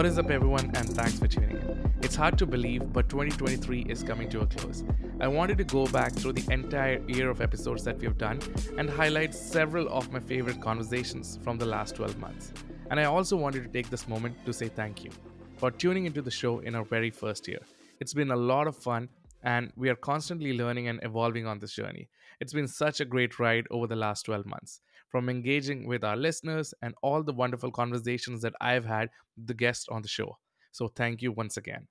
What is up, everyone, and thanks for tuning in. It's hard to believe, but 2023 is coming to a close. I wanted to go back through the entire year of episodes that we've done and highlight several of my favorite conversations from the last 12 months. And I also wanted to take this moment to say thank you for tuning into the show in our very first year. It's been a lot of fun, and we are constantly learning and evolving on this journey. It's been such a great ride over the last 12 months from engaging with our listeners and all the wonderful conversations that I've had with the guests on the show. So, thank you once again.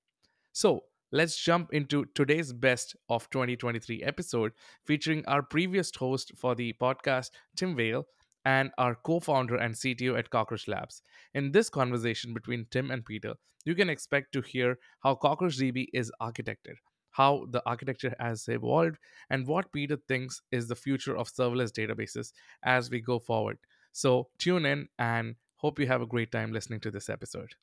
So, let's jump into today's best of 2023 episode featuring our previous host for the podcast, Tim Veil, and our co founder and CTO at Cockroach Labs. In this conversation between Tim and Peter, you can expect to hear how CockroachDB is architected, how the architecture has evolved, and what Peter thinks is the future of serverless databases as we go forward. So tune in and hope you have a great time listening to this episode.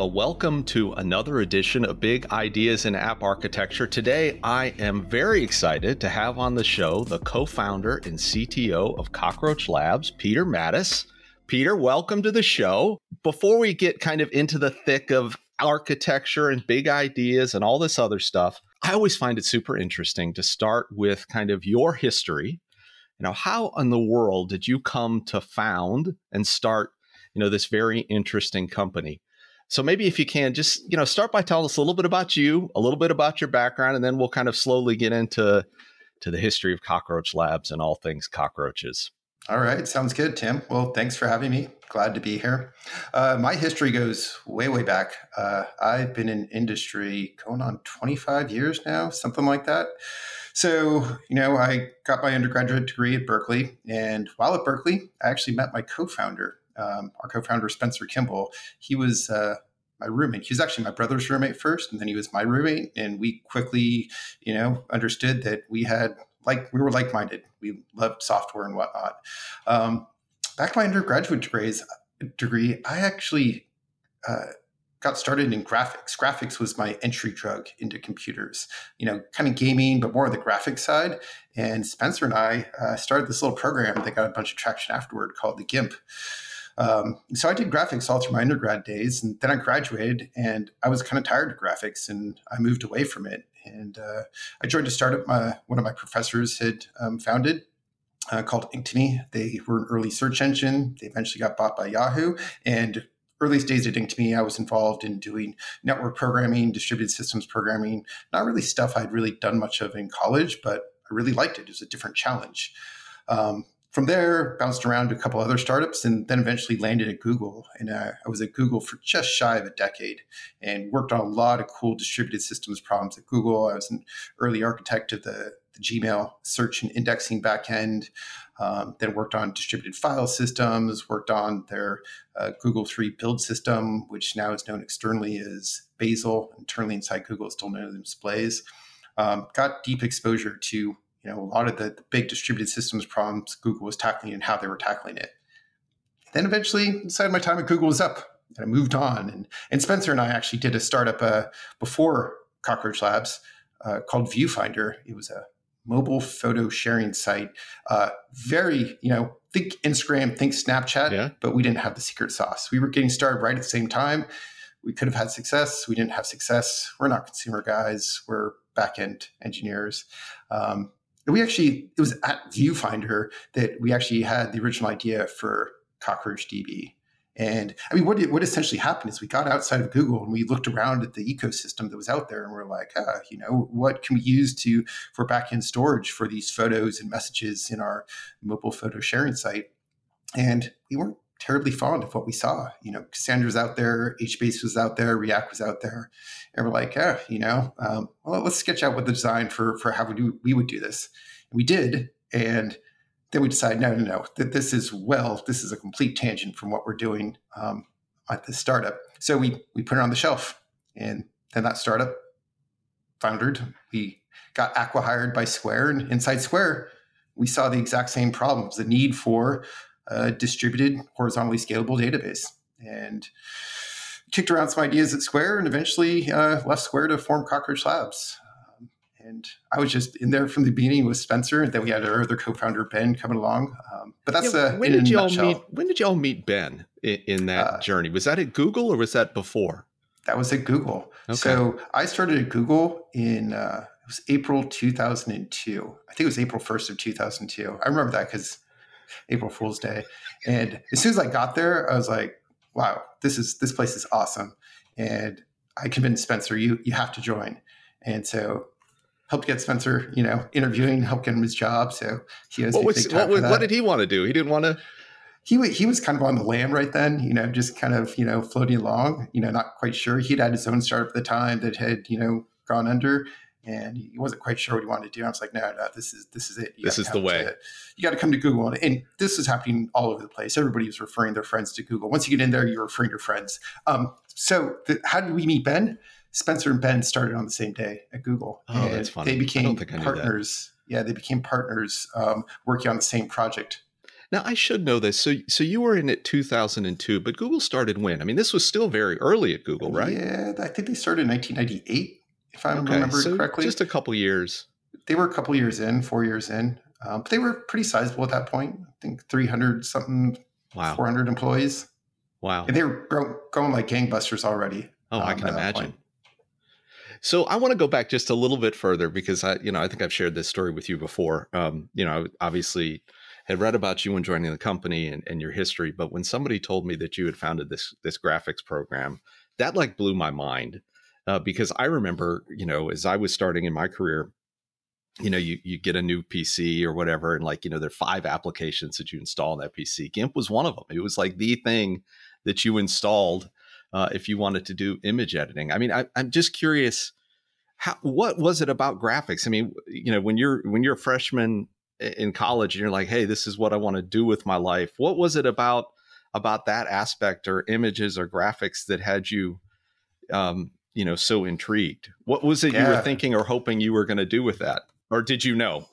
Well, welcome to another edition of Big Ideas in App Architecture. Today, I am very excited to have on the show the co founder and CTO of Cockroach Labs, Peter Mattis. Peter, welcome to the show. Before we get kind of into the thick of architecture and big ideas and all this other stuff, I always find it super interesting to start with kind of your history. You know, how in the world did you come to found and start, you know, this very interesting company? So maybe if you can just, you know, start by telling us a little bit about you, a little bit about your background, and then we'll kind of slowly get into to the history of Cockroach Labs and all things cockroaches. All right, sounds good, Tim. Well, thanks for having me. Glad to be here. Uh, my history goes way, way back. Uh, I've been in industry going on 25 years now, something like that. So, you know, I got my undergraduate degree at Berkeley. And while at Berkeley, I actually met my co founder, um, our co founder, Spencer Kimball. He was uh, my roommate. He was actually my brother's roommate first, and then he was my roommate. And we quickly, you know, understood that we had like we were like minded. We loved software and whatnot. Um, back my undergraduate degrees, degree, I actually uh, got started in graphics. Graphics was my entry drug into computers. You know, kind of gaming, but more on the graphics side. And Spencer and I uh, started this little program that got a bunch of traction afterward called the GIMP. Um, so I did graphics all through my undergrad days, and then I graduated, and I was kind of tired of graphics, and I moved away from it. And uh, I joined a startup my, one of my professors had um, founded uh, called Inktomi. They were an early search engine. They eventually got bought by Yahoo. And earliest days at Inktomi, I was involved in doing network programming, distributed systems programming, not really stuff I'd really done much of in college, but I really liked it. It was a different challenge. Um, from there, bounced around to a couple other startups and then eventually landed at Google. And uh, I was at Google for just shy of a decade and worked on a lot of cool distributed systems problems at Google. I was an early architect of the, the Gmail search and indexing backend. Um, then worked on distributed file systems, worked on their uh, Google 3 build system, which now is known externally as Bazel. Internally inside Google, it's still known as Blaze. Um, got deep exposure to you know, a lot of the, the big distributed systems problems Google was tackling and how they were tackling it. Then eventually decided my time at Google was up and I moved on. And, and Spencer and I actually did a startup uh, before Cockroach Labs uh, called Viewfinder. It was a mobile photo sharing site. Uh, very, you know, think Instagram, think Snapchat, yeah. but we didn't have the secret sauce. We were getting started right at the same time. We could have had success. We didn't have success. We're not consumer guys. We're back end engineers. Um, we actually it was at viewfinder that we actually had the original idea for cockroach db and i mean what what essentially happened is we got outside of google and we looked around at the ecosystem that was out there and we're like ah, you know what can we use to for backend storage for these photos and messages in our mobile photo sharing site? And we weren't terribly fond of what we saw. You know, Cassandra's out there, HBase was out there, Riak was out there, and we're like, yeah, you know, um, well, let's sketch out what the design for for how we do we would do this. And we did, and then we decided, no, no, no, that this is well, this is a complete tangent from what we're doing um, at the startup. So we we put it on the shelf, and then that startup foundered. We got acqui-hired by Square, and inside Square, we saw the exact same problems: the need for a distributed, horizontally scalable database. And kicked around some ideas at Square and eventually uh, left Square to form Cockroach Labs. Um, and I was just in there from the beginning with Spencer, and then we had our other co-founder Ben coming along. Um, but that's yeah, uh, when did y'all meet? When did y'all meet Ben in, in that uh, journey? Was that at Google or was that before? That was at Google. Okay. So I started at Google in uh, it was April 2002. I think it was April 1st of 2002. I remember that because April Fool's Day. And as soon as I got there, I was like, "Wow, this is this place is awesome." And I convinced Spencer, "You you have to join." And so helped get Spencer, you know, interviewing, helped get him his job. So he has what, was, what, was, what did he want to do? He didn't want to. He he was kind of on the lam right then, you know, just kind of you know floating along, you know, not quite sure. He'd had his own startup at the time that had you know gone under, and he wasn't quite sure what he wanted to do. I was like, no, no, this is this is it. You this is the way. To, you got to come to Google, and, and, this is happening all over the place. Everybody was referring their friends to Google. Once you get in there, you're referring your friends. Um, so the, how did we meet Ben? Spencer and Ben started on the same day at Google. Oh, and that's funny. They became partners. Yeah, they became partners um, working on the same project. Now I should know this. So, so you were in it 2002, but Google started when? I mean, this was still very early at Google, right? Yeah, I think they started in 1998, if I okay, remember so correctly. Just a couple years. They were a couple years in, four years in, um, but they were pretty sizable at that point. I think 300 something, wow, 400 employees. Wow, and they were going like gangbusters already. Oh, um, I can imagine. So I want to go back just a little bit further because I, you know, I think I've shared this story with you before. Um, you know, I obviously had read about you and joining the company and, and your history, but when somebody told me that you had founded this this graphics program, that like blew my mind uh, because I remember, you know, as I was starting in my career, you know, you you get a new PC or whatever, and like you know, there are five applications that you install on that PC. GIMP was one of them. It was like the thing that you installed uh, if you wanted to do image editing. I mean, I, am just curious, how what was it about graphics? I mean, you know, when you're when you're a freshman in college and you're like, hey, this is what I want to do with my life. What was it about about that aspect or images or graphics that had you, um, you know, so intrigued? What was it yeah. you were thinking or hoping you were going to do with that, or did you know?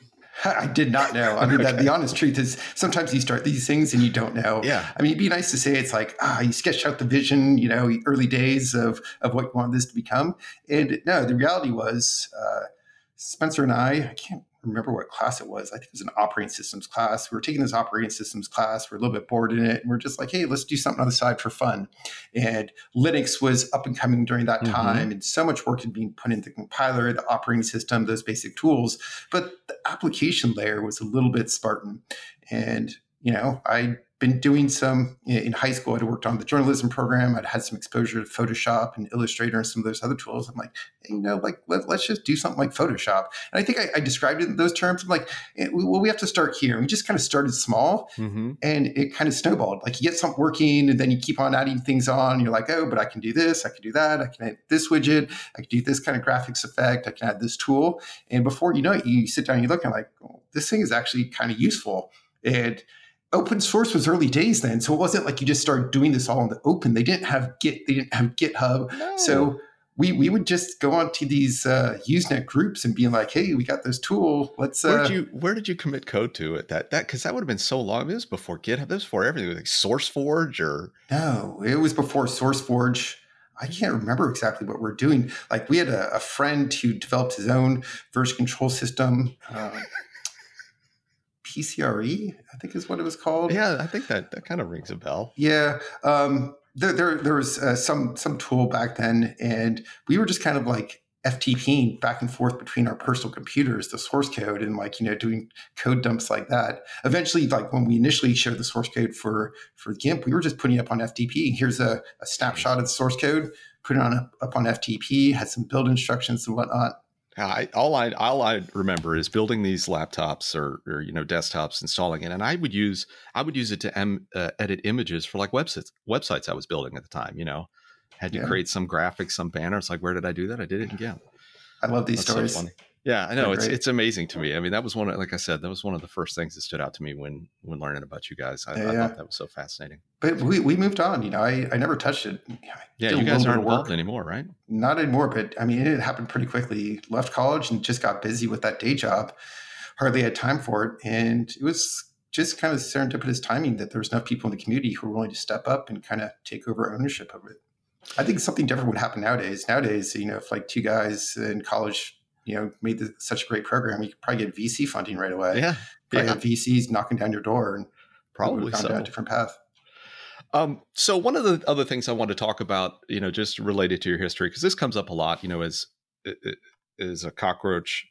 I did not know. I mean, okay. the, the, honest truth is sometimes you start these things and you don't know. Yeah. I mean, it'd be nice to say it's like, ah, you sketched out the vision, you know, early days of, of what you want this to become. And no, the reality was uh, Spencer and I, I can't remember what class it was. I think it was an operating systems class. We were taking this operating systems class. We're a little bit bored in it. And we're just like, hey, let's do something on the side for fun. And Linux was up and coming during that mm-hmm. time. And so much work had been put into the compiler, the operating system, those basic tools. But the application layer was a little bit Spartan. And, you know, I been doing some in high school. I'd worked on the journalism program. I'd had some exposure to Photoshop and Illustrator and some of those other tools. I'm like, hey, you know, like let, us just do something like Photoshop. And I think I, I, described it in those terms. I'm like, eh, well, we have to start here. And we just kind of started small, mm-hmm. and it kind of snowballed. Like you get something working, and then you keep on adding things on. you're like, oh, but I can do this. I can do that. I can add this widget. I can do this kind of graphics effect. I can add this tool. And before you know it, you sit down, and you look, and like, oh, this thing is actually kind of useful. And open source was early days then so it wasn't like you just started doing this all in the open they didn't have git they didn't have github no. so we we would just go on to these uh, usenet groups and being like hey we got this tool let's uh, where did you where did you commit code to at that that because that would have been so long it was before github this was before everything like sourceforge or no it was before sourceforge I can't remember exactly what we're doing. Like we had a, a friend who developed his own version control system. Uh, PRCS, I think is what it was called. Yeah, I think that that kind of rings a bell. Yeah. Um, there, there, there was uh, some some tool back then, and we were just kind of like FTPing back and forth between our personal computers, the source code, and like you know doing code dumps like that. Eventually, like when we initially showed the source code for for GIMP, we were just putting it up on FTP. Here's a, a snapshot of the source code, put it on up on FTP, had some build instructions and whatnot. I, all I all I remember is building these laptops or, or you know desktops, installing it, and I would use I would use it to em, uh, edit images for like websites websites I was building at the time. You know, had to yeah. create some graphics, some banners. Like, where did I do that? I did it again. I love these That's stories. So yeah, I know it's great. it's amazing to me. I mean, that was one of, like I said, that was one of the first things that stood out to me when when learning about you guys. I, yeah, I thought that was so fascinating. But we, we moved on. You know, I, I never touched it. yeah, you guys aren't involved anymore, right? Not anymore. But I mean, it happened pretty quickly. Left college and just got busy with that day job. Hardly had time for it, and it was just kind of serendipitous timing that there was enough people in the community who were willing to step up and kind of take over ownership of it. I think something different would happen nowadays. Nowadays, you know, if like two guys in college you know made the, such a great program, you could probably get VC funding right away. Yeah, probably yeah. VCs knocking down your door and probably gone so. down a different path. Um, so one of the other things I want to talk about, you know, just related to your history, because this comes up a lot, you know, as as a cockroach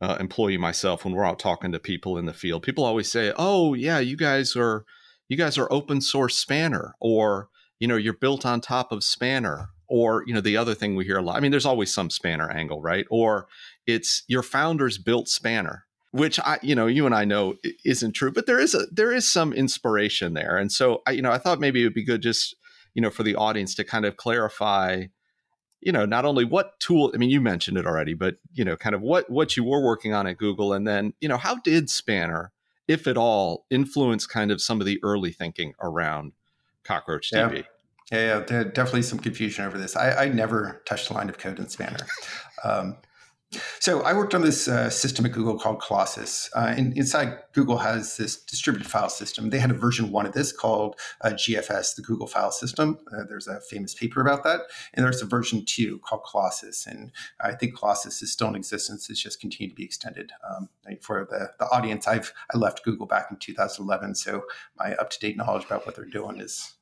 uh, employee myself, when we're out talking to people in the field, people always say, "Oh, yeah, you guys are you guys are open source Spanner," or you know, you're built on top of Spanner, or you know, the other thing we hear a lot. I mean, there's always some Spanner angle, right? Or it's your founders built Spanner which I, you know, you and I know isn't true, but there is a there is some inspiration there, and so I, you know, I thought maybe it would be good just you know for the audience to kind of clarify, you know, not only what tool. I mean, you mentioned it already, but you know, kind of what what you were working on at Google, and then you know, how did Spanner, if at all, influence kind of some of the early thinking around Cockroach DB? Yeah. Yeah, yeah, definitely some confusion over this. I, I never touched a line of code in Spanner. Um, so I worked on this uh, system at Google called Colossus. Uh, and inside Google has this distributed file system. They had a version one of this called uh, GFS, the Google File System. Uh, there's a famous paper about that. And there's a version two called Colossus. And I think Colossus is still in existence. It's just continued to be extended. Um, for the, the audience, I've I left Google back in 2011, so my up to date knowledge about what they're doing is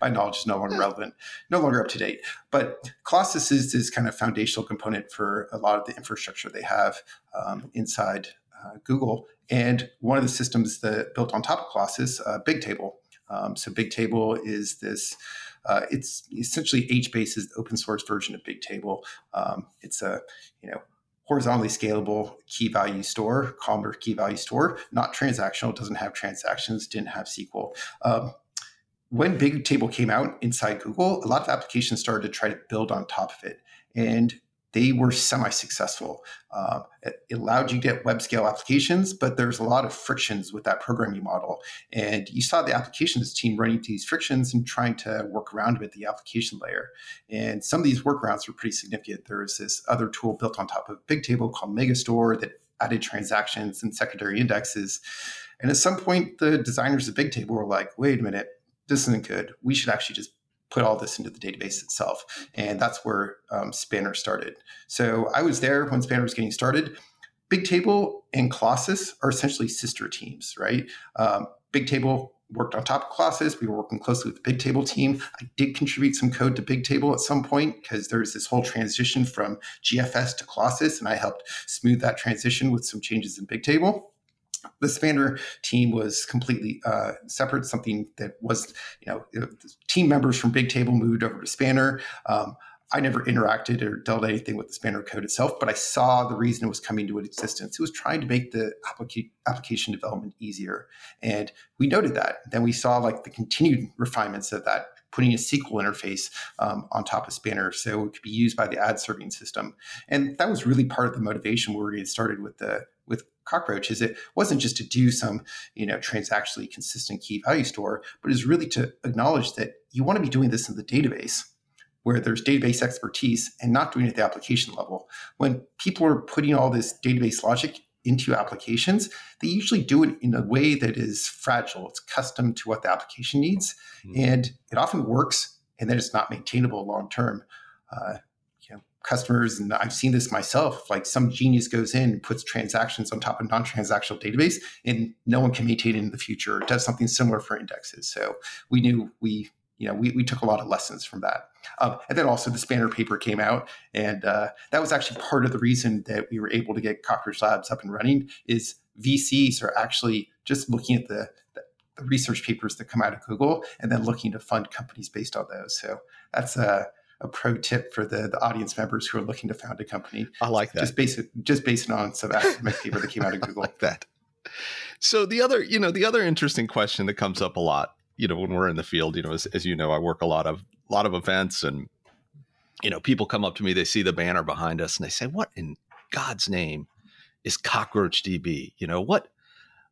my knowledge is no longer relevant, no longer up to date. But Colossus is this kind of foundational component for a lot of the infrastructure they have um, inside uh, Google. And one of the systems that built on top of Colossus, uh, Bigtable. Um, so Bigtable is this. Uh, it's essentially HBase is the open source version of Bigtable. Um, it's a you know horizontally scalable key value store, columnar key value store, not transactional, doesn't have transactions, didn't have SQL. Um, when Bigtable came out inside Google, a lot of applications started to try to build on top of it. And they were semi-successful. Uh, it allowed you to get web scale applications, but there's a lot of frictions with that programming model. And you saw the applications team running into these frictions and trying to work around with the application layer. And some of these workarounds were pretty significant. There was this other tool built on top of Bigtable called Megastore that added transactions and secondary indexes. And at some point, the designers of Bigtable were like, wait a minute, this isn't good. We should actually just put all this into the database itself. And that's where um, Spanner started. So I was there when Spanner was getting started. Bigtable and Colossus are essentially sister teams, right? Um, Bigtable worked on top of Colossus. We were working closely with the Bigtable team. I did contribute some code to Bigtable at some point because there's this whole transition from GFS to Colossus, and I helped smooth that transition with some changes in Bigtable the Spanner team was completely uh, separate. Something that was, you know, team members from Big Table moved over to Spanner. Um, I never interacted or dealt anything with the Spanner code itself, but I saw the reason it was coming to existence. It was trying to make the applica- application development easier, and we noted that. Then we saw like the continued refinements of that putting a SQL interface um, on top of Spanner so it could be used by the ad serving system. And that was really part of the motivation where we started with the cockroach is it wasn't just to do some you know transactionally consistent key value store but is really to acknowledge that you want to be doing this in the database where there's database expertise and not doing it at the application level. When people are putting all this database logic into applications they usually do it in a way that is fragile. It's custom to what the application needs mm-hmm. and it often works and then it's not maintainable long term. Uh, customers, and I've seen this myself, like some genius goes in, puts transactions on top of non-transactional database, and no one can maintain it in the future. Does something similar for indexes. So we knew we, you know, we, we took a lot of lessons from that. Um, and then also the Spanner paper came out, and uh, that was actually part of the reason that we were able to get Cockroach Labs up and running. Is VCs are actually just looking at the, the the research papers that come out of Google and then looking to fund companies based on those. So that's a uh, a pro tip for the, the audience members who are looking to found a company. I like that. Just based just based on some academic paper that came out of Google. like that. So the other, you know, the other interesting question that comes up a lot, you know, when we're in the field, you know, as, as you know, I work a lot of a lot of events and you know, people come up to me, they see the banner behind us and they say, "What in God's name is Cockroach DB?" You know, what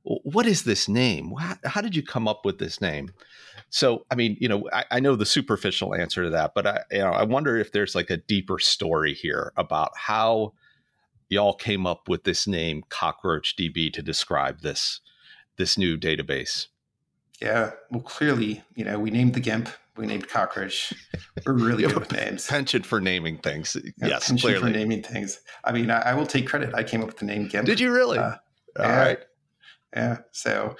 what is this name? How, how, did you come up with this name? So, I mean, you know, I, I, know the superficial answer to that, but I, you know, I wonder if there's like a deeper story here about how y'all came up with this name Cockroach DB to describe this this new database. Yeah, well, clearly, you know, we named the GIMP we named Cockroach. We're really good with names. Penchant for naming things. Yeah, yes, penchant clearly. for naming things. I mean, I, I, will take credit. I came up with the name GIMP. Did you really? Uh, All right. Yeah. So,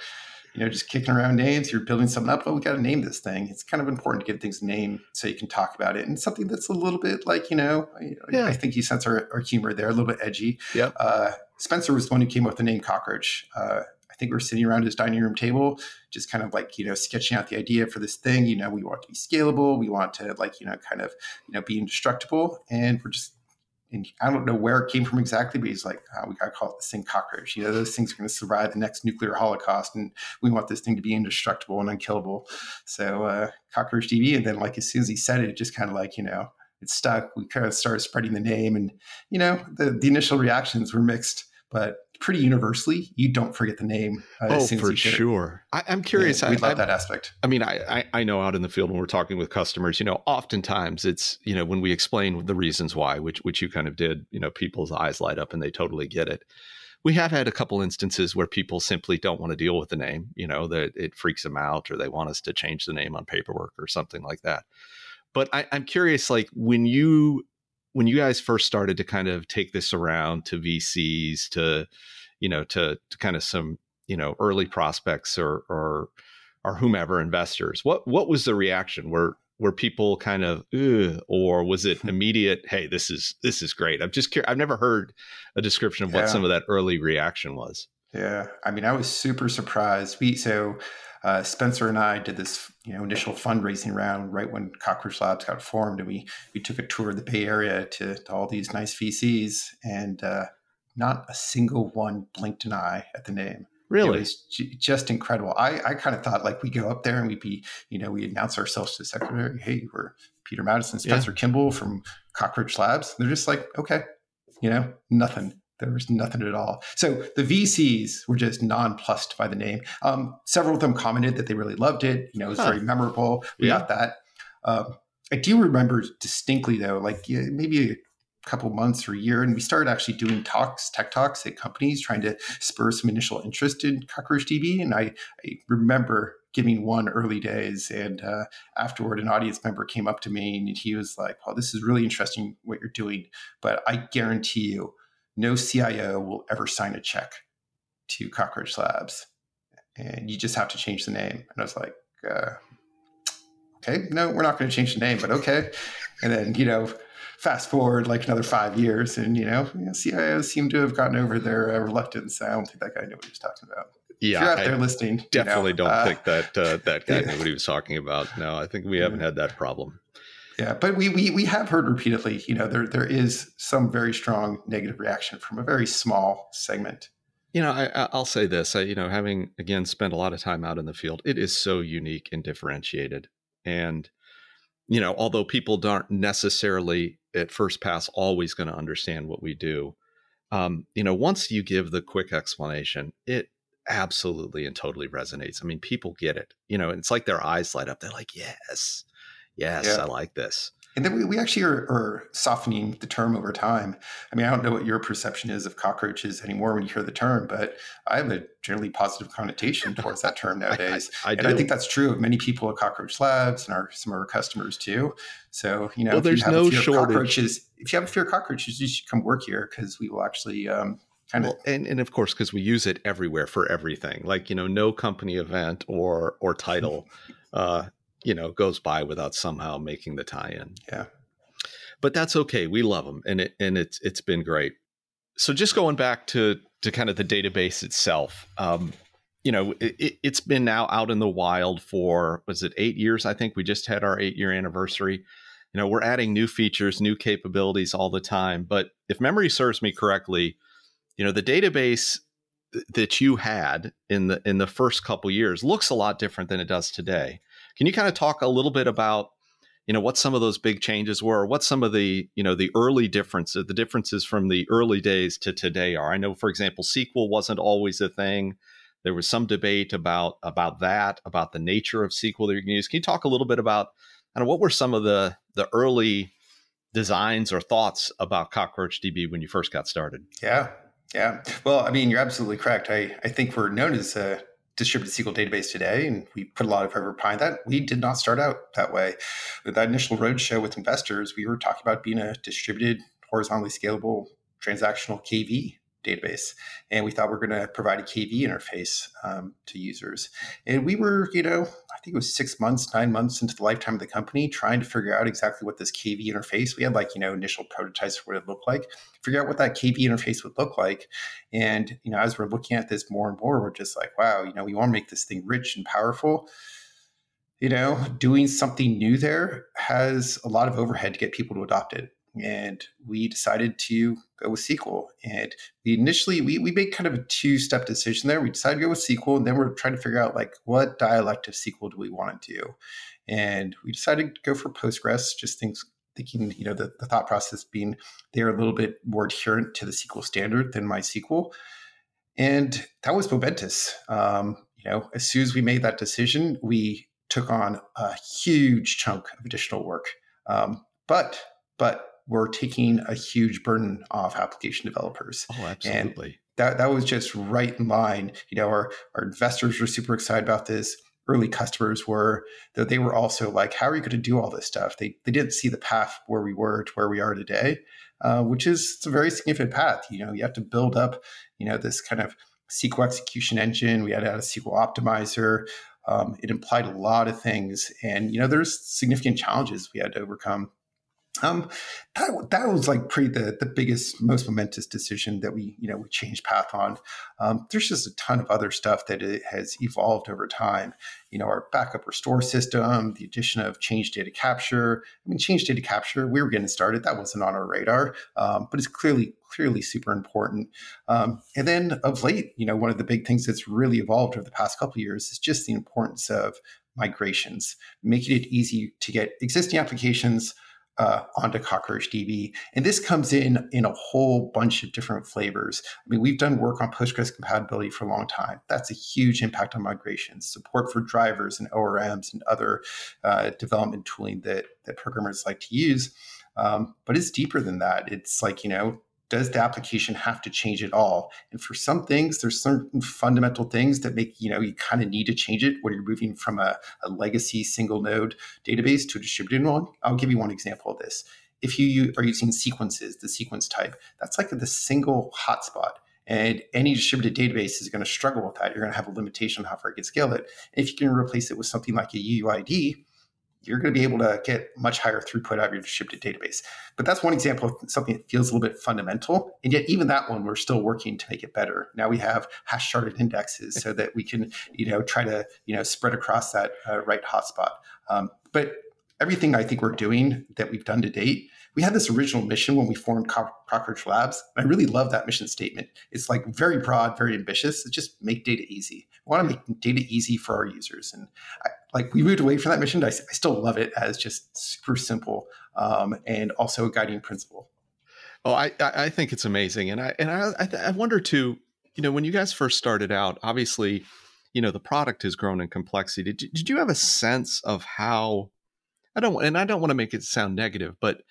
you know, just kicking around names, you're building something up. Oh, we got to name this thing. It's kind of important to give things a name so you can talk about it. And something that's a little bit like, you know, yeah. I, think you sense our, our, humor there, a little bit edgy. Yep. Uh, Spencer was the one who came up with the name Cockroach. Uh, I think we were sitting around his dining room table, just kind of like, you know, sketching out the idea for this thing. You know, we want to be scalable. We want to like, you know, kind of, you know, be indestructible. And we're just and I don't know where it came from exactly, but he's like, oh, we got to call it the thing cockroach. You know, those things are going to survive the next nuclear holocaust, and we want this thing to be indestructible and unkillable. So, uh, cockroach DB. And then, like, as soon as he said it, it just kind of like, you know, it stuck. We kind of started spreading the name, and, you know, the, the initial reactions were mixed, but pretty universally, you don't forget the name. Uh, oh, for sure. I, am curious. Yeah, we I, love I, that aspect. I mean, I, I, I know out in the field when we're talking with customers, you know, oftentimes it's you know when we explain the reasons why, which which you kind of did, you know, people's eyes light up and they totally get it. We have had a couple instances where people simply don't want to deal with the name, you know, that it freaks them out or they want us to change the name on paperwork or something like that. But I, I'm curious, like when you when you guys first started to kind of take this around to VCs to you know, to, to kind of some, you know, early prospects or, or, or whomever investors. What, what was the reaction? Were, were people kind of, or was it immediate? Hey, this is, this is great. I'm just curious. I've never heard a description of what yeah. some of that early reaction was. Yeah. I mean, I was super surprised. We, so, uh, Spencer and I did this, you know, initial fundraising round right when Cockroach Labs got formed, and we we took a tour of the Bay Area to, to all these nice VCs, and uh, not a single one blinked an eye at the name. Really? It was j- just incredible. I, I kind of thought like we go up there and we'd be, you know, we announce ourselves to the secretary. Hey, we're Peter Mattis, Spencer yeah. Kimball from Cockroach Labs. They're just like, okay, you know, nothing. There was nothing at all. So the VCs were just nonplussed by the name. Um, several of them commented that they really loved it. You know, it was huh. very memorable. We yeah. got that. Um, I do remember distinctly though, like yeah, maybe a couple months or a year, and we started actually doing talks, tech talks at companies, trying to spur some initial interest in Cockroach DB. And I, I remember giving one early days, and uh, afterward, an audience member came up to me and he was like, "Well, this is really interesting what you're doing, but I guarantee you, no CIO will ever sign a check to Cockroach Labs, and you just have to change the name." And I was like. Uh, okay, no, we're not going to change the name, but okay. And then, you know, fast forward like another five years, and you know, CIOs seem to have gotten over their uh, reluctance. I don't think that guy knew what he was talking about. Yeah, if you're out there listening. Definitely you know, don't uh, think that uh, that guy yeah. knew what he was talking about. No, I think we haven't had that problem. Yeah, but we, we we have heard repeatedly, you know, there there is some very strong negative reaction from a very small segment. You know, I, will say this. I, you know, having again spent a lot of time out in the field, it is so unique and differentiated. And you know, although people aren't necessarily at first pass always going to understand what we do, um, you know, once you give the quick explanation, it absolutely and totally resonates. I mean, people get it. You know, it's like their eyes light up. They're like, yes, yes, yeah. I like this. And then we, we actually are, are, softening the term over time. I mean, I don't know what your perception is of cockroaches anymore when you hear the term, but I have a generally positive connotation towards that term nowadays. I, I, I and I think that's true of many people at Cockroach Labs and our some of our customers too. So, you know, well, there's no shortage. cockroaches, if you have a fear of cockroaches, you should come work here because we will actually um, kind of well, and, and of course because we use it everywhere for everything like you know no company event or or title uh you know goes by without somehow making the tie-in. Yeah, but that's okay. We love them, and it and it's it's been great. So just going back to to kind of the database itself, um, you know, it, has been now out in the wild for was it eight years? I think we just had our eight year anniversary. You know, we're adding new features, new capabilities all the time. But if memory serves me correctly, you know, the database that you had in the in the first couple years looks a lot different than it does today. Can you kind of talk a little bit about, you know, what some of those big changes were, what some of the, you know, the early differences, the differences from the early days to today are? I know, for example, SQL wasn't always a thing. There was some debate about about that, about the nature of SQL that you can use. Can you talk a little bit about, know, what were some of the the early designs or thoughts about Cockroach DB when you first got started? Yeah, yeah. Well, I mean, you're absolutely correct. I, I think we're known as a distributed SQL database today, and we put a lot of effort behind that. We did not start out that way. With that initial roadshow with investors, we were talking about being a distributed, horizontally scalable transactional KV database. And we thought we are going to provide a KV interface um, to users. And we were, you know, I think it was six months, nine months into the lifetime of the company, trying to figure out exactly what this KV interface. We had like, you know, initial prototypes for what it looked like, figure out what that KV interface would look like. And, you know, as we're looking at this more and more, we're just like, wow, you know, we want to make this thing rich and powerful you know, doing something new there has a lot of overhead to get people to adopt it and we decided to go with SQL. And we initially we we made kind of a two step decision there. We decided to go with SQL, and then we're trying to figure out like what dialect of SQL do we want to do. And we decided to go for Postgres. Just things thinking, you know, the, the thought process being they're a little bit more adherent to the SQL standard than MySQL. And that was momentous. Um, you know, as soon as we made that decision, we took on a huge chunk of additional work. Um, but but we're taking a huge burden off application developers. Oh, absolutely. And that, that was just right in line. You know, our, our investors were super excited about this. Early customers were, though they were also like, how are you going to do all this stuff? They, they didn't see the path where we were to where we are today, uh, which is a very significant path. You know, you have to build up, you know, this kind of SQL execution engine. We had to add a SQL optimizer. Um, it implied a lot of things. And, you know, there's significant challenges we had to overcome um, that, that was like pretty the, the biggest, most momentous decision that we, you know, we changed path on. Um, there's just a ton of other stuff that it has evolved over time. You know, our backup restore system, the addition of change data capture. I mean, change data capture, we were getting started. That wasn't on our radar, um, but it's clearly, clearly super important. Um, and then of late, you know, one of the big things that's really evolved over the past couple years is just the importance of migrations, making it easy to get existing applications uh, onto CockroachDB. And this comes in in a whole bunch of different flavors. I mean, we've done work on Postgres compatibility for a long time. That's a huge impact on migrations, support for drivers and ORMs and other uh, development tooling that, that programmers like to use. Um, but it's deeper than that. It's like, you know, does the application have to change at all? And for some things, there's certain fundamental things that make, you know, you kind of need to change it when you're moving from a, a legacy single node database to a distributed one. I'll give you one example of this. If you are using sequences, the sequence type, that's like the single hotspot. And any distributed database is going to struggle with that. You're going to have a limitation on how far it can scale it. If you can replace it with something like a UUID, you're going to be able to get much higher throughput out of your distributed database. But that's one example of something that feels a little bit fundamental. And yet, even that one, we're still working to make it better. Now we have hash sharded indexes so that we can, you know, try to, you know, spread across that uh, right hotspot. Um, but everything I think we're doing that we've done to date we had this original mission when we formed Cockroach Labs. And I really love that mission statement. It's like very broad, very ambitious. It's just make data easy. We want to make data easy for our users. And I, like we moved away from that mission. I, I still love it as just super simple um, and also a guiding principle. Oh, I, I think it's amazing. And I, and I, I wonder too, you know, when you guys first started out, obviously, you know, the product has grown in complexity. Did, did you have a sense of how, I don't, and I don't want to make it sound negative, but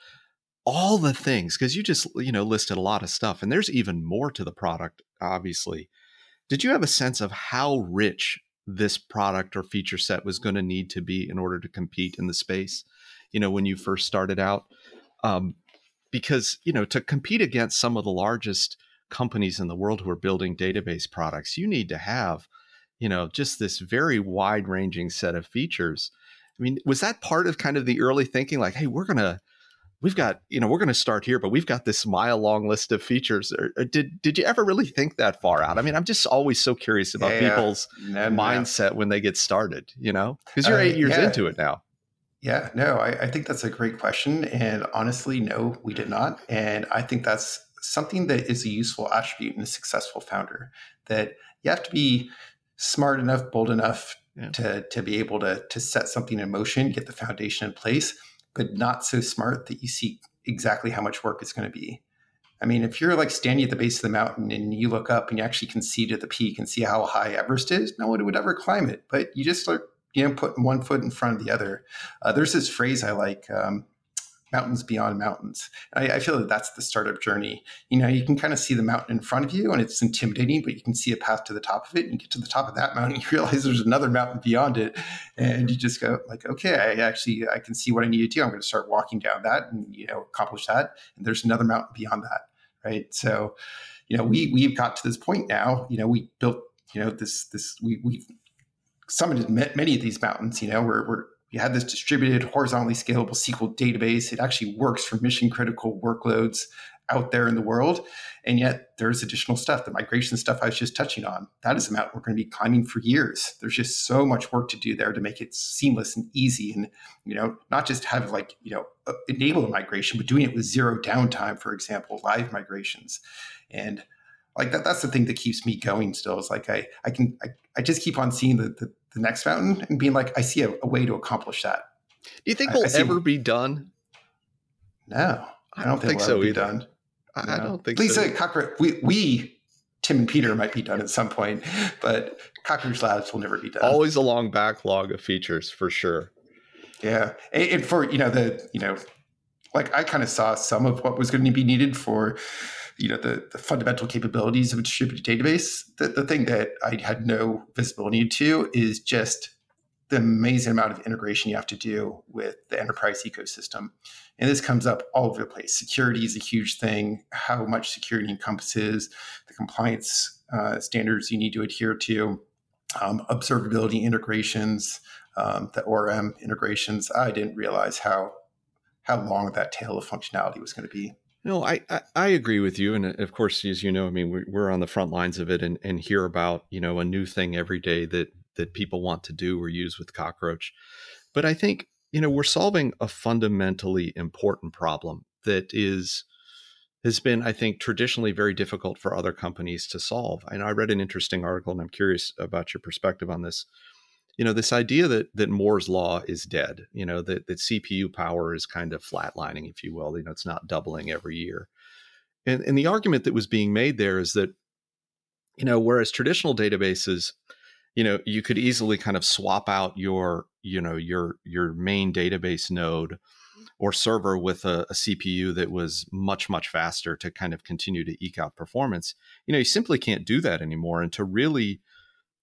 all the things because you just you know listed a lot of stuff and there's even more to the product obviously. Did you have a sense of how rich this product or feature set was going to need to be in order to compete in the space you know when you first started out? Um, because you know to compete against some of the largest companies in the world who are building database products you need to have you know just this very wide ranging set of features. I mean was that part of kind of the early thinking like hey we're going to we've got you know we're going to start here but we've got this mile long list of features did did you ever really think that far out i mean i'm just always so curious about yeah, people's no, mindset no. when they get started you know because you're uh, eight years yeah. into it now yeah no I, I think that's a great question and honestly no we did not and i think that's something that is a useful attribute in a successful founder that you have to be smart enough bold enough yeah. to to be able to to set something in motion get the foundation in place but not so smart that you see exactly how much work it's going to be. I mean, if you're like standing at the base of the mountain and you look up and you actually can see to the peak and see how high Everest is, no one would ever climb it. But you just start, you know, putting one foot in front of the other. Uh, there's this phrase I like. Um, mountains beyond mountains. I, I, feel that that's the startup journey. You know, you can kind of see the mountain in front of you and it's intimidating, but you can see a path to the top of it. And you get to the top of that mountain, you realize there's another mountain beyond it. And you just go like, okay, I actually, I can see what I need to do. I'm going to start walking down that and, you know, accomplish that. And there's another mountain beyond that. Right. So, you know, we, we've got to this point now, you know, we built, you know, this, this, we, we've summited many of these mountains, you know, we're, we're you have this distributed, horizontally scalable SQL database. It actually works for mission critical workloads out there in the world. And yet there's additional stuff, the migration stuff I was just touching on. That is a mountain we're going to be climbing for years. There's just so much work to do there to make it seamless and easy. And, you know, not just have like, you know, uh, enable a migration, but doing it with zero downtime, for example, live migrations. And like that, that's the thing that keeps me going still is like, I, I can, I, I just keep on seeing the, the the next mountain and being like, I see a, a way to accomplish that. Do you think we'll ever be done? No, I don't, I think, we'll so either. Done. I, I don't think least so. Cockroach, we, we, Tim and Peter might be done at some point, but Cockroach Labs will never be done. Always a long backlog of features for sure. Yeah. And, and for, you know, the, you know, like I kind of saw some of what was going to be needed for you know the, the fundamental capabilities of a distributed database. The, the thing that I had no visibility to is just the amazing amount of integration you have to do with the enterprise ecosystem. And this comes up all over the place. Security is a huge thing, how much security encompasses, the compliance uh, standards you need to adhere to, um, observability integrations, um, the ORM integrations. I didn't realize how how long that tail of functionality was going to be. No, I, I, I agree with you, and uh, of course, as you know, I mean, we're, we're on the front lines of it, and and hear about you know a new thing every day that that people want to do or use with Cockroach. But I think you know we're solving a fundamentally important problem that is has been, I think, traditionally very difficult for other companies to solve. And I read an interesting article, and I'm curious about your perspective on this you know this idea that that moore's law is dead you know that, that cpu power is kind of flatlining if you will you know it's not doubling every year and, and the argument that was being made there is that you know whereas traditional databases you know you could easily kind of swap out your you know your your main database node or server with a, a, CPU that was much much faster to kind of continue to eke out performance. You know, you simply can't do that anymore. And to really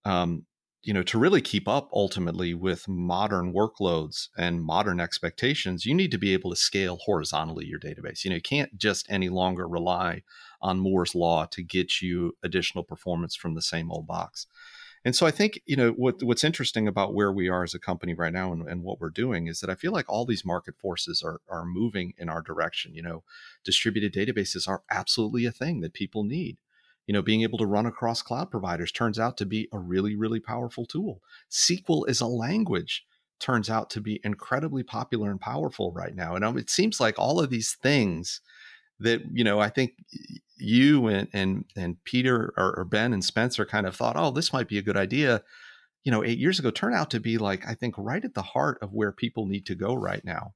um, you know to really keep up ultimately with modern workloads and modern expectations you need to be able to scale horizontally your database. You know you can't just any longer rely on moore's law to get you additional performance from the same old box. And so i think you know what, what's interesting about where we are as a company right now and, and what we're doing is that i feel like all these market forces are, are moving in our direction. You know distributed databases are absolutely a thing that people need you know, being able to run across cloud providers turns out to be a really, really powerful tool. SQL as a language turns out to be incredibly popular and powerful right now. And um, it seems like all of these things that, you know, I think you and and, and Peter or, or Ben and Spencer kind of thought, oh, this might be a good idea. You know, eight years ago, turn out to be like, I think, right at the heart of where people need to go right now.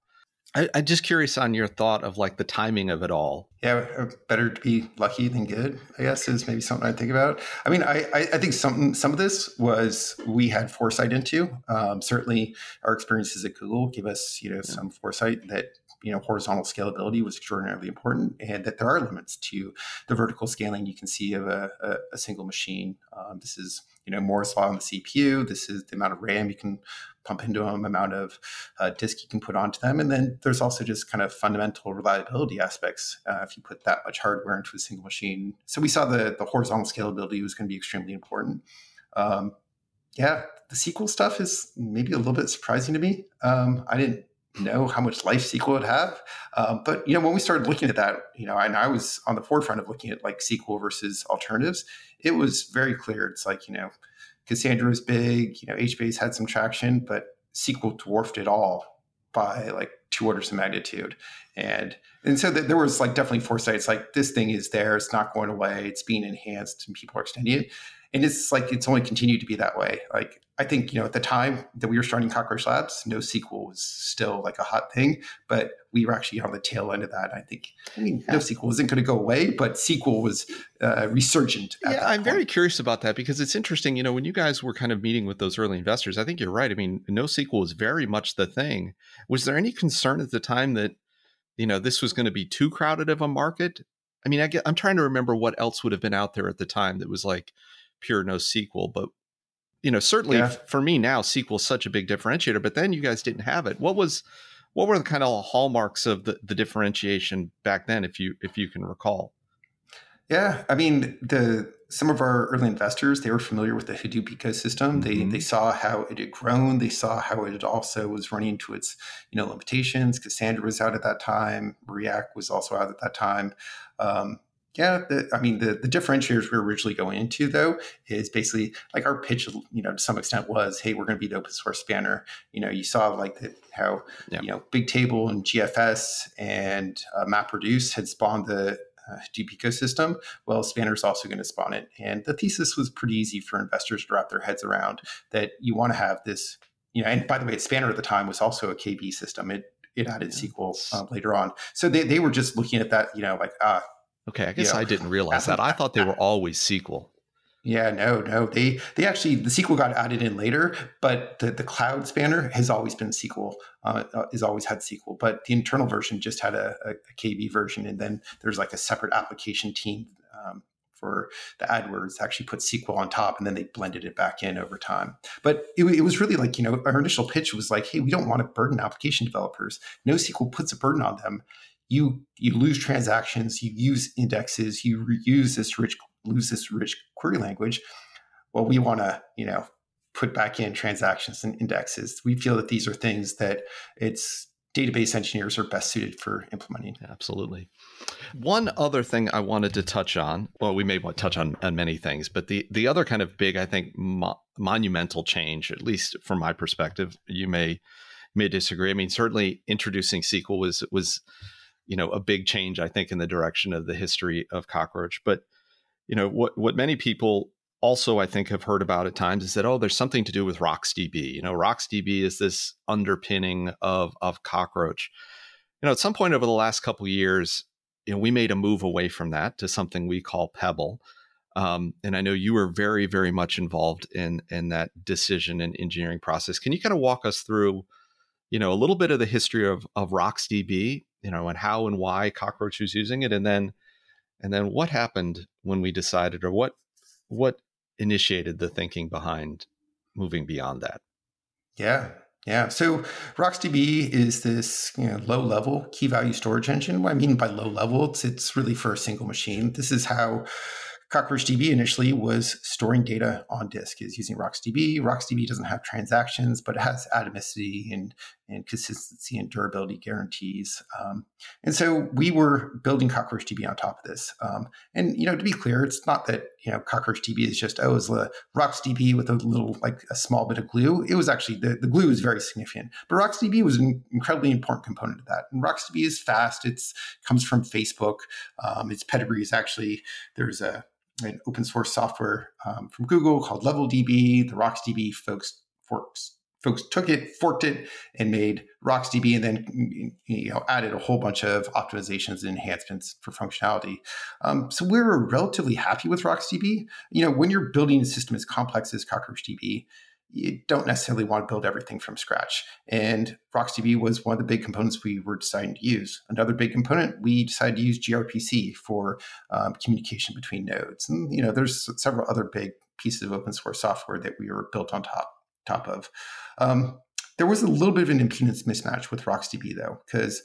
I, am just curious on your thought of like the timing of it all. Yeah, uh, better to be lucky than good. I guess is maybe something I think about. I mean, I I think some some of this was we had foresight into. Um, certainly, our experiences at Google give us you know yeah. some foresight that you know horizontal scalability was extraordinarily important and that there are limits to the vertical scaling you can see of a, a, a single machine um, this is you know Moore's law on the CPU. This is the amount of RAM you can pump into them, amount of uh, disk you can put onto them, and then there's also just kind of fundamental reliability aspects uh, if you put that much hardware into a single machine. So we saw the the horizontal scalability was going to be extremely important. Um, yeah, the SQL stuff is maybe a little bit surprising to me. Um, I didn't know how much life SQL would have. Um, but you know, when we started looking at that, you know, and I was on the forefront of looking at like SQL versus alternatives, it was very clear. It's like you know, Cassandra was big. You know, HBase had some traction, but SQL dwarfed it all by like two orders of magnitude. And and so there was like definitely foresight. It's like this thing is there. It's not going away. It's being enhanced, and people are extending it. And it's like it's only continued to be that way. Like I think, you know, at the time that we were starting Cockroach Labs, NoSQL was still like a hot thing, but we were actually on the tail end of that. I think, I mean, yeah. NoSQL isn't going to go away, but SQL was uh, resurgent. yeah, I'm point. very curious about that because it's interesting. You know, when you guys were kind of meeting with those early investors, I think you're right. I mean, NoSQL was very much the thing. Was there any concern at the time that you know, this was going to be too crowded of a market. I mean, I get, I'm trying to remember what else would have been out there at the time that was like pure NoSQL, but you know, certainly yeah. for me now, SQL is such a big differentiator. But then you guys didn't have it. What was, what were the kind of hallmarks of the, the differentiation back then, if you if you can recall? Yeah, I mean the some of our early investors they were familiar with the Hadoop ecosystem. They mm-hmm. they saw how it had grown. They saw how it also was running into its you know limitations. Cassandra was out at that time. Riak was also out at that time. Um, yeah, the, I mean the the differentiators we were originally going into though is basically like our pitch, you know, to some extent was, hey, we're going to be the open source spanner. You know, you saw like the, how yeah. you know Bigtable and GFS and uh, MapReduce had spawned the uh, Hadoop ecosystem, well, Spanner is also going to spawn it. And the thesis was pretty easy for investors to wrap their heads around that you want to have this, you know, and by the way, Spanner at the time was also a KV system. It it added SQL uh, later on. So they, they were just looking at that, you know, like, ah. Okay, I guess you know, I didn't realize that. I thought they were always SQL. Yeah, no, no. They they actually the SQL got added in later, but the, the cloud spanner has always been SQL. Uh, uh, has always had SQL, but the internal version just had a, a, a KV version, and then there's like a separate application team um, for the AdWords actually put SQL on top, and then they blended it back in over time. But it, it was really like you know our initial pitch was like, hey, we don't want to burden application developers. NoSQL puts a burden on them you you lose transactions, you use indexes, you use this rich lose this rich query language. Well, we want to you know put back in transactions and indexes. We feel that these are things that it's database engineers are best suited for implementing. Absolutely. One other thing I wanted to touch on, well, we may want to touch on, on many things, but the, the other kind of big, I think, mo- monumental change, at least from my perspective, you may may disagree. I mean, certainly introducing SQL was was you know a big change i think in the direction of the history of cockroach. But you know what what many people also i think have heard about at times is that oh there's something to do with rocksdb. You know rocksdb is this underpinning of of cockroach. You know at some point over the last couple years you know we made a move away from that to something we call pebble. Um, and I know you were very, very much involved in in that decision and engineering process. Can you kind of walk us through, you know, a little bit of the history of of RocksDB you know, and how and why Cockroach was using it, and then and then what happened when we decided, or what what initiated the thinking behind moving beyond that? Yeah, yeah. So RocksDB is this you know, low level key value storage engine. What I mean by low level, it's, it's really for a single machine. This is how CockroachDB initially was storing data on disk, is using RocksDB. RocksDB doesn't have transactions, but it has atomicity and, and consistency and durability guarantees. Um, and so we were building Cockroach CockroachDB on top of this. Um, and you know, to be clear, it's not that you know Cockroach CockroachDB is just oh, it's a RocksDB with a little like a small bit of glue. It was actually the, the glue is very significant, but RocksDB was an incredibly important component of that. And RocksDB is fast. It's comes from Facebook. Um, its pedigree is actually there's a an open source software um, from Google called LevelDB. The RocksDB folks forks folks took it, forked it, and made RocksDB, and then you know added a whole bunch of optimizations and enhancements for functionality. Um, so we were relatively happy with RocksDB. You know, when you're building a system as complex as CockroachDB, you don't necessarily want to build everything from scratch. And RocksDB was one of the big components we were deciding to use. Another big component, we decided to use gRPC for um, communication between nodes. And you know, there's several other big pieces of open source software that we were built on top top of. Um, there was a little bit of an impedance mismatch with RocksDB though, because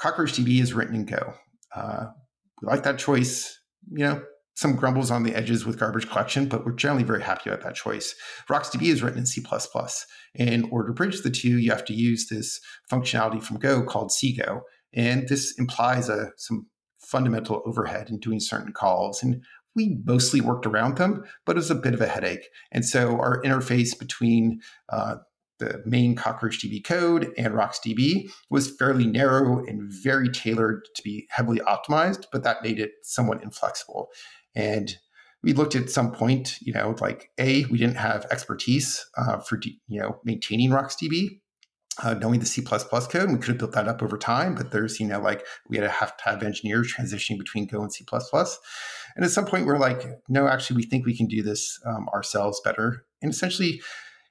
CockroachDB is written in Go. Uh, we like that choice. You know, some grumbles on the edges with garbage collection, but we're generally very happy about that choice. RocksDB is written in C++. In order to bridge the two, you have to use this functionality from Go called CGO. And this implies a, some fundamental overhead in doing certain calls. And we mostly worked around them, but it was a bit of a headache. And so our interface between uh, the main CockroachDB code and RocksDB was fairly narrow and very tailored to be heavily optimized, but that made it somewhat inflexible. And we looked at some point, you know, like a we didn't have expertise uh, for you know maintaining RocksDB. Uh, knowing the C++ code, we could have built that up over time, but there's, you know, like we had to have to have engineers transitioning between Go and C++. And at some point, we're like, no, actually, we think we can do this um, ourselves better. And essentially,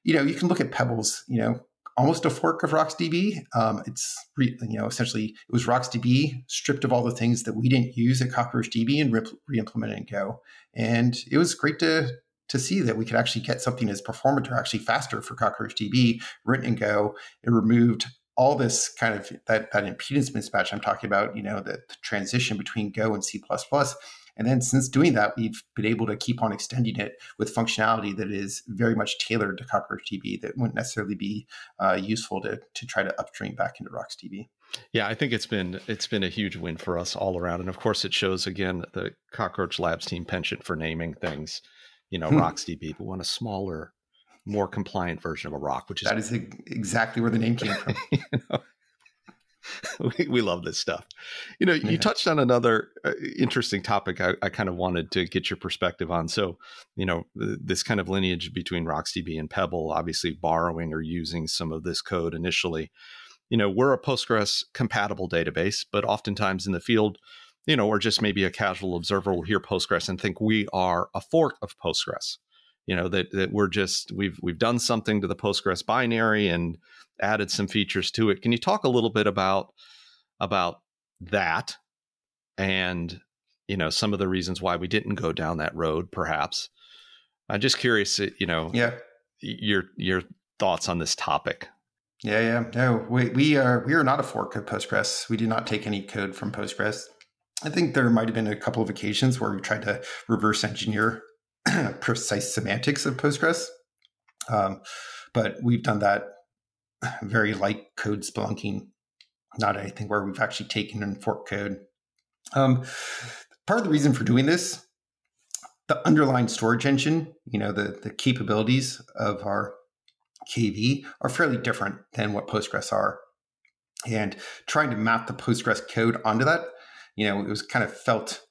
you know, you can look at Pebbles, you know, almost a fork of RocksDB. Um, it's re, you know essentially it was RocksDB stripped of all the things that we didn't use at CockroachDB and re- implemented in Go. And it was great to to see that we could actually get something as performant or actually faster for CockroachDB written in Go. It removed all this kind of that, that impedance mismatch I'm talking about, you know, the, the transition between Go and C++. And then since doing that, we've been able to keep on extending it with functionality that is very much tailored to CockroachDB that wouldn't necessarily be uh, useful to, to try to upstream back into RocksDB. Yeah, I think it's been it's been a huge win for us all around, and of course, it shows again the Cockroach Labs team penchant for naming things. You know, hmm. RocksDB, but want a smaller more compliant version of a rock, which is that is exactly where the name came from. you know, we, we love this stuff. You know, yeah. you touched on another uh, interesting topic I, I, kind of wanted to get your perspective on. So, you know, this kind of lineage between RocksDB and Pebble, obviously borrowing or using some of this code initially. You know, we're a Postgres compatible database, but oftentimes in the field, you know, or just maybe a casual observer will hear Postgres and think we are a fork of Postgres. You know that that we're just we've we've done something to the postgres binary and added some features to it. Can you talk a little bit about about that and you know some of the reasons why we didn't go down that road perhaps? I'm just curious uh, you know yeah. your your thoughts on this topic. Yeah yeah. No we, we are we are not a fork of postgres. We do not take any code from postgres i think there might have been a couple of occasions where we tried to reverse engineer precise semantics of Postgres. Um, but we've done that very light code spelunking, not anything where we've actually taken and fork code. Um, part of the reason for doing this, the underlying storage engine, you know, the, the capabilities of our KV are fairly different than what Postgres are. And trying to map the Postgres code onto that, you know, it was kind of felt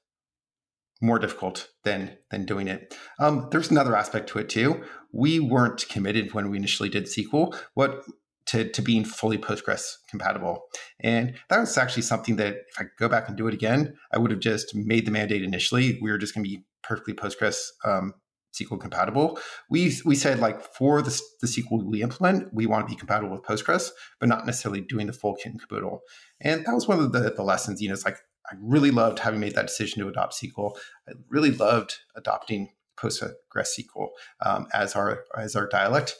more difficult than than doing it. Um, there's another aspect to it too. We weren't committed when we initially did SQL what to, to being fully Postgres compatible, and that was actually something that if I go back and do it again, I would have just made the mandate initially. We were just going to be perfectly Postgres um, SQL compatible. We we said like for the, the SQL we implement, we want to be compatible with Postgres, but not necessarily doing the full kit and caboodle. And that was one of the, the lessons. You know, it's like I really loved having made that decision to adopt SQL. I really loved adopting PostgreSQL um, as our as our dialect.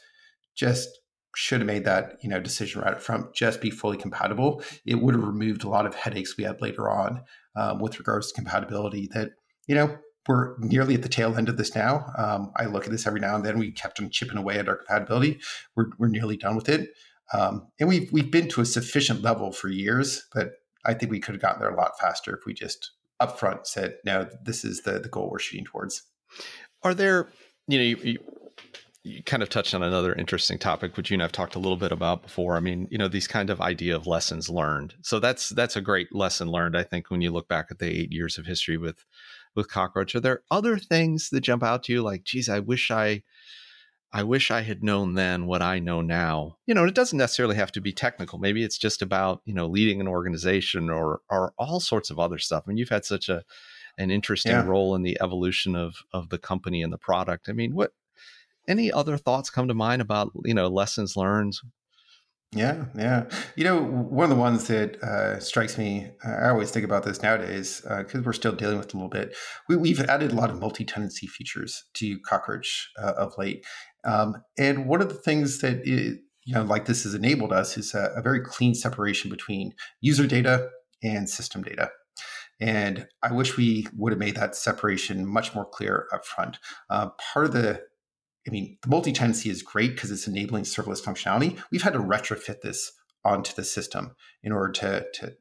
Just should have made that you know decision right up front. Just be fully compatible. It would have removed a lot of headaches we had later on um, with regards to compatibility. That you know we're nearly at the tail end of this now. Um, I look at this every now and then. We kept on chipping away at our compatibility. We're, we're nearly done with it. Um, and we've, we've been to a sufficient level for years, but I think we could have gotten there a lot faster if we just upfront said, no, this is the, the goal we're shooting towards. Are there, you know, you, you, you kind of touched on another interesting topic, which you and I've talked a little bit about before. I mean, you know, these kind of idea of lessons learned. So that's that's a great lesson learned. I think when you look back at the eight years of history with with Cockroach, are there other things that jump out to you like, geez, I wish I I wish I had known then what I know now. You know, it doesn't necessarily have to be technical. Maybe it's just about, you know, leading an organization or or all sorts of other stuff. I mean, you've had such a an interesting yeah. role in the evolution of of the company and the product. I mean, what any other thoughts come to mind about, you know, lessons learned? Yeah, yeah. You know, one of the ones that uh, strikes me, I always think about this nowadays because uh, we're still dealing with a little bit. We, have added a lot of multi-tenancy features to Cockroach uh, of late, um, and one of the things that it, you know, like this has enabled us is a, a, very clean separation between user data and system data. And I wish we would have made that separation much more clear up front. Uh, part of the I mean, the multi-tenancy is great because it's enabling serverless functionality. We've had to retrofit this onto the system in order to, to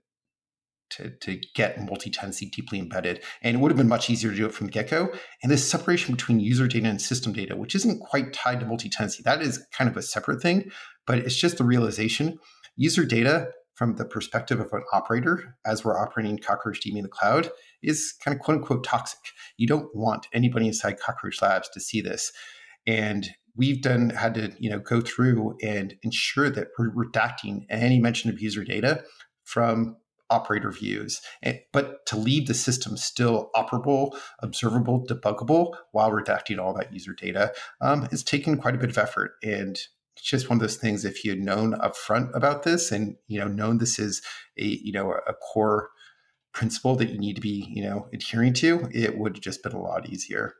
to, to get multi-tenancy deeply embedded. And it would have been much easier to do it from the get-go. And this separation between user data and system data, which isn't quite tied to multi-tenancy, that is kind of a separate thing, but it's just the realization. User data from the perspective of an operator, as we're operating Cockroach CockroachDB in the cloud, is kind of quote unquote toxic. You don't want anybody inside Cockroach Labs to see this. And we've done had to you know go through and ensure that we're redacting any mention of user data from operator views, and, but to leave the system still operable, observable, debuggable while redacting all that user data um, is taken quite a bit of effort. And it's just one of those things. If you'd known upfront about this, and you know, known this is a you know a core principle that you need to be you know adhering to, it would have just been a lot easier.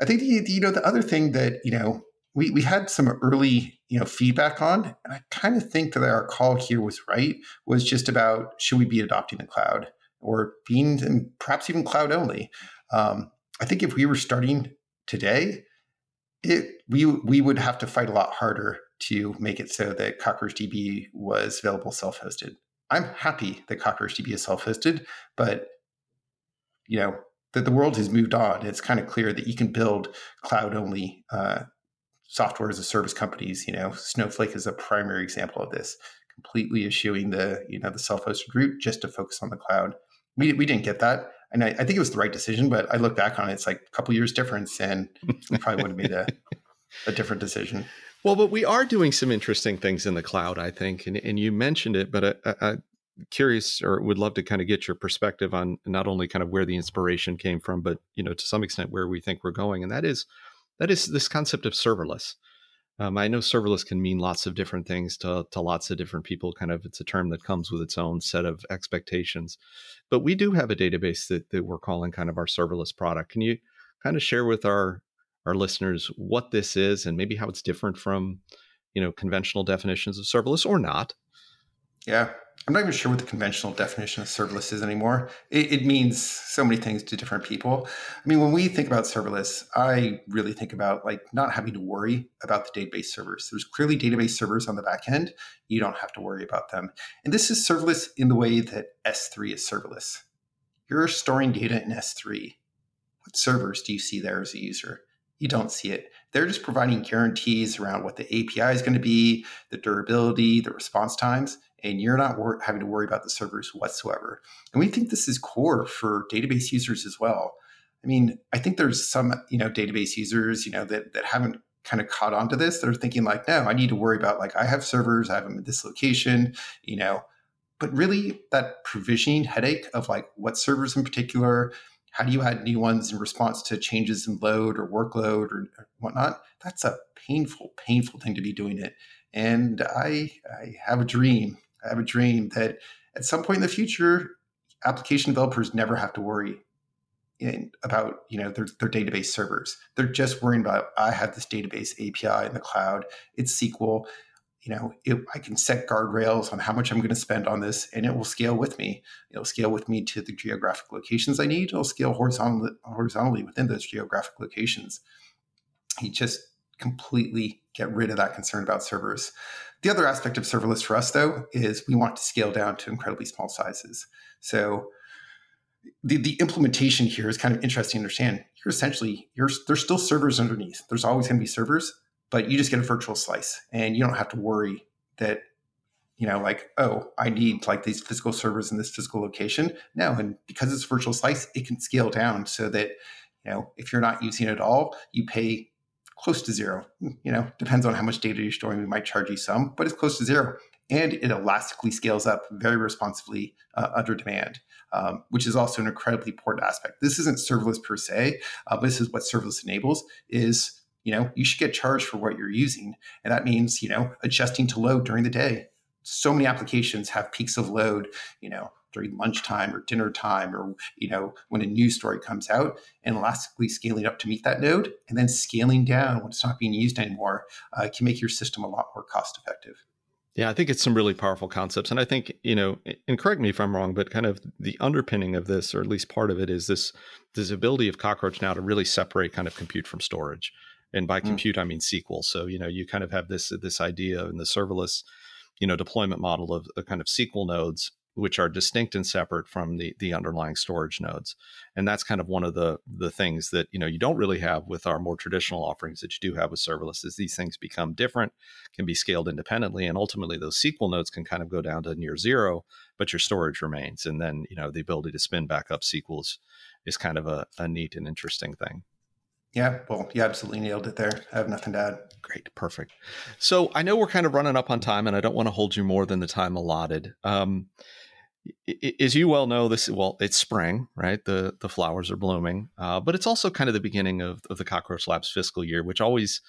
I think the, the you know the other thing that you know we we had some early you know feedback on, and I kind of think that our call here was right. Was just about should we be adopting the cloud or being and perhaps even cloud only. Um, I think if we were starting today, it we we would have to fight a lot harder to make it so that CockroachDB was available self-hosted. I'm happy that CockroachDB is self-hosted, but you know that the world has moved on. It's kind of clear that you can build cloud-only uh, software as a service companies. You know, Snowflake is a primary example of this, completely eschewing the you know the self-hosted route just to focus on the cloud. We we didn't get that and I, I, think it was the right decision. But I look back on it, it's like a couple years difference, and we probably would have made a, a different decision. Well, but we are doing some interesting things in the cloud, I think, and, and you mentioned it, but I, I, curious or would love to kind of get your perspective on not only kind of where the inspiration came from, but you know to some extent where we think we're going, and that is that is this concept of serverless. Um, I know serverless can mean lots of different things to, to lots of different people. Kind of, it's a term that comes with its own set of expectations. But we do have a database that, that we're calling kind of our serverless product. Can you kind of share with our our listeners what this is and maybe how it's different from you know conventional definitions of serverless or not? Yeah, I'm not even sure what the conventional definition of serverless is anymore. It, it, means so many things to different people. I mean, when we think about serverless, I really think about like not having to worry about the database servers. There's clearly database servers on the back end. You don't have to worry about them. And this is serverless in the way that S3 is serverless. You're storing data in S3. What servers do you see there as a user? You don't see it. They're just providing guarantees around what the API is going to be, the durability, the response times and you're not wor- having to worry about the servers whatsoever. And we think this is core for database users as well. I mean, I think there's some, you know, database users, you know, that that haven't kind of caught on to this. They're thinking like, no, I need to worry about like I have servers, I have them at this location, you know. But really, that provisioning headache of like what servers in particular, how do you add new ones in response to changes in load or workload or, or whatnot? That's a painful, painful thing to be doing it. And I, I have a dream I have a dream that at some point in the future, application developers never have to worry in, about you know their, their database servers. They're just worrying about I have this database API in the cloud. It's SQL. You know, it, I can set guardrails on how much I'm going to spend on this, and it will scale with me. It'll scale with me to the geographic locations I need. It'll scale horizontally, horizontally within those geographic locations. You just completely get rid of that concern about servers. The other aspect of serverless for us, though, is we want to scale down to incredibly small sizes. So the, the implementation here is kind of interesting to understand. You're essentially, you're, there's still servers underneath. There's always going to be servers, but you just get a virtual slice and you don't have to worry that, you know, like, oh, I need like these physical servers in this physical location. No, and because it's virtual slice, it can scale down so that, you know, if you're not using it at all, you pay close to zero. You know, depends on how much data you're storing. We might charge you some, but it's close to zero. And it elastically scales up very responsively uh, under demand, um, which is also an incredibly important aspect. This isn't serverless per se, uh, but this is what serverless enables is, you know, you should get charged for what you're using. And that means, you know, adjusting to load during the day. So many applications have peaks of load, you know, during lunchtime or dinner time or you know when a news story comes out and elastically scaling up to meet that node and then scaling down when it's not being used anymore uh, can make your system a lot more cost effective yeah, I think it's some really powerful concepts. And I think, you know, and correct me if I'm wrong, but kind of the underpinning of this, or at least part of it, is this this ability of Cockroach now to really separate kind of compute from storage. And by mm. compute, I mean SQL. So, you know, you kind of have this this idea in the serverless, you know, deployment model of, of kind of SQL nodes which are distinct and separate from the the underlying storage nodes. And that's kind of one of the the things that you know you don't really have with our more traditional offerings that you do have with serverless is these things become different can be scaled independently and ultimately those sql nodes can kind of go down to near zero but your storage remains. And then you know the ability to spin back up sqls is kind of a, a neat and interesting thing yeah, well, you absolutely nailed it there. I have nothing to add. Great, perfect. So I know we're kind of running up on time, and I don't want to hold you more than the time allotted. Um, as you well know, this well, it's spring, right? The the flowers are blooming, uh, but it's also kind of the beginning of, of the Cockroach Labs fiscal year, which always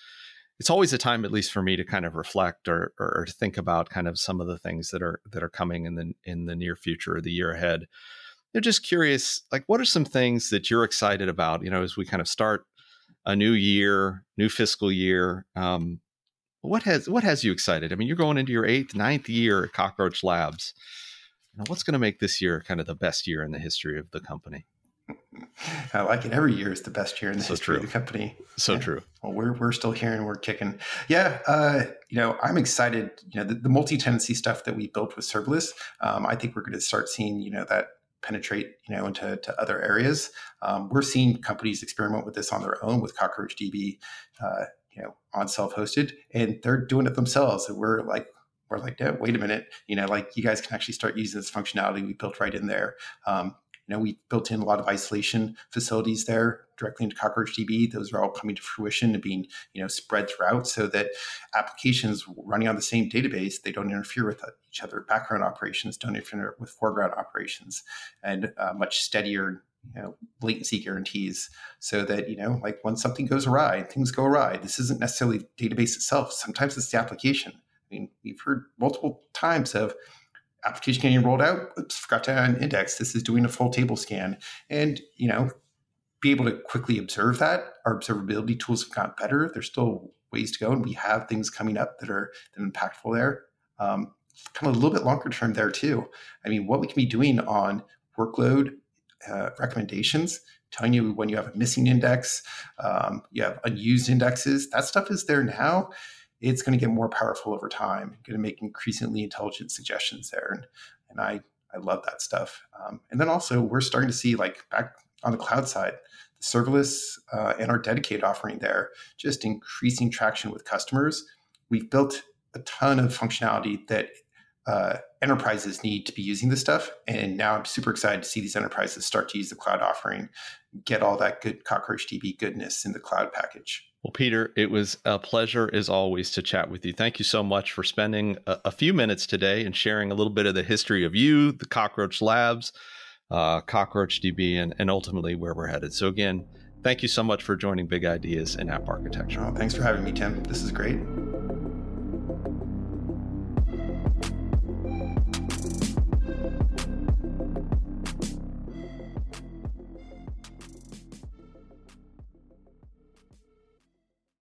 it's always a time, at least for me, to kind of reflect or, or, think about kind of some of the things that are that are coming in the in the near future or the year ahead. You're just curious, like what are some things that you're excited about? You know, as we kind of start a new year, new fiscal year. Um, what has what has you excited? I mean, you're going into your eighth, ninth year at Cockroach Labs. Now, what's going to make this year kind of the best year in the history of the company? I like it. Every year is the best year in the so history true. of the company. So true. Well, we're we're still here and we're kicking. Yeah, uh, you know, I'm excited. You know, the, the multi-tenancy stuff that we built with serverless. Um, I think we're going to start seeing you know that penetrate you know into to other areas. Um, we're seeing companies experiment with this on their own with Cockroach DB, uh, you know, on self-hosted, and they're doing it themselves. And we're like, we're like, wait a minute, you know, like you guys can actually start using this functionality we built right in there. Um, you know, we built in a lot of isolation facilities there directly into Cockroach DB. Those are all coming to fruition and being, you know, spread throughout so that applications running on the same database, they don't interfere with each other. Background operations don't interfere with foreground operations and uh, much steadier you know latency guarantees so that you know like when something goes awry things go awry this isn't necessarily database itself sometimes it's the application i mean we've heard multiple times of application getting rolled out oops forgot to add an index this is doing a full table scan. And you know be able to quickly observe that. Our observability tools have gotten better. There's still ways to go and we have things coming up that are that impactful there. Um, kind of a little bit longer term there too. I mean what we can be doing on workload uh, recommendations telling you when you have a missing index, um, you have unused indexes. That stuff is there now. It's going to get more powerful over time. Going to make increasingly intelligent suggestions there, and, and I I love that stuff. Um, and then also we're starting to see like back on the cloud side, the serverless uh, and our dedicated offering there, just increasing traction with customers. We've built a ton of functionality that uh, enterprises need to be using this stuff. And now I'm super excited to see these enterprises start to use the cloud offering, get all that good Cockroach DB goodness in the cloud package. Well, Peter, it was a pleasure as always to chat with you. Thank you so much for spending a, a few minutes today and sharing a little bit of the history of you, the Cockroach Labs, uh, Cockroach DB, and, and ultimately where we're headed. So, again, thank you so much for joining Big Ideas in App Architecture. Oh, thanks for having me, Tim. This is great.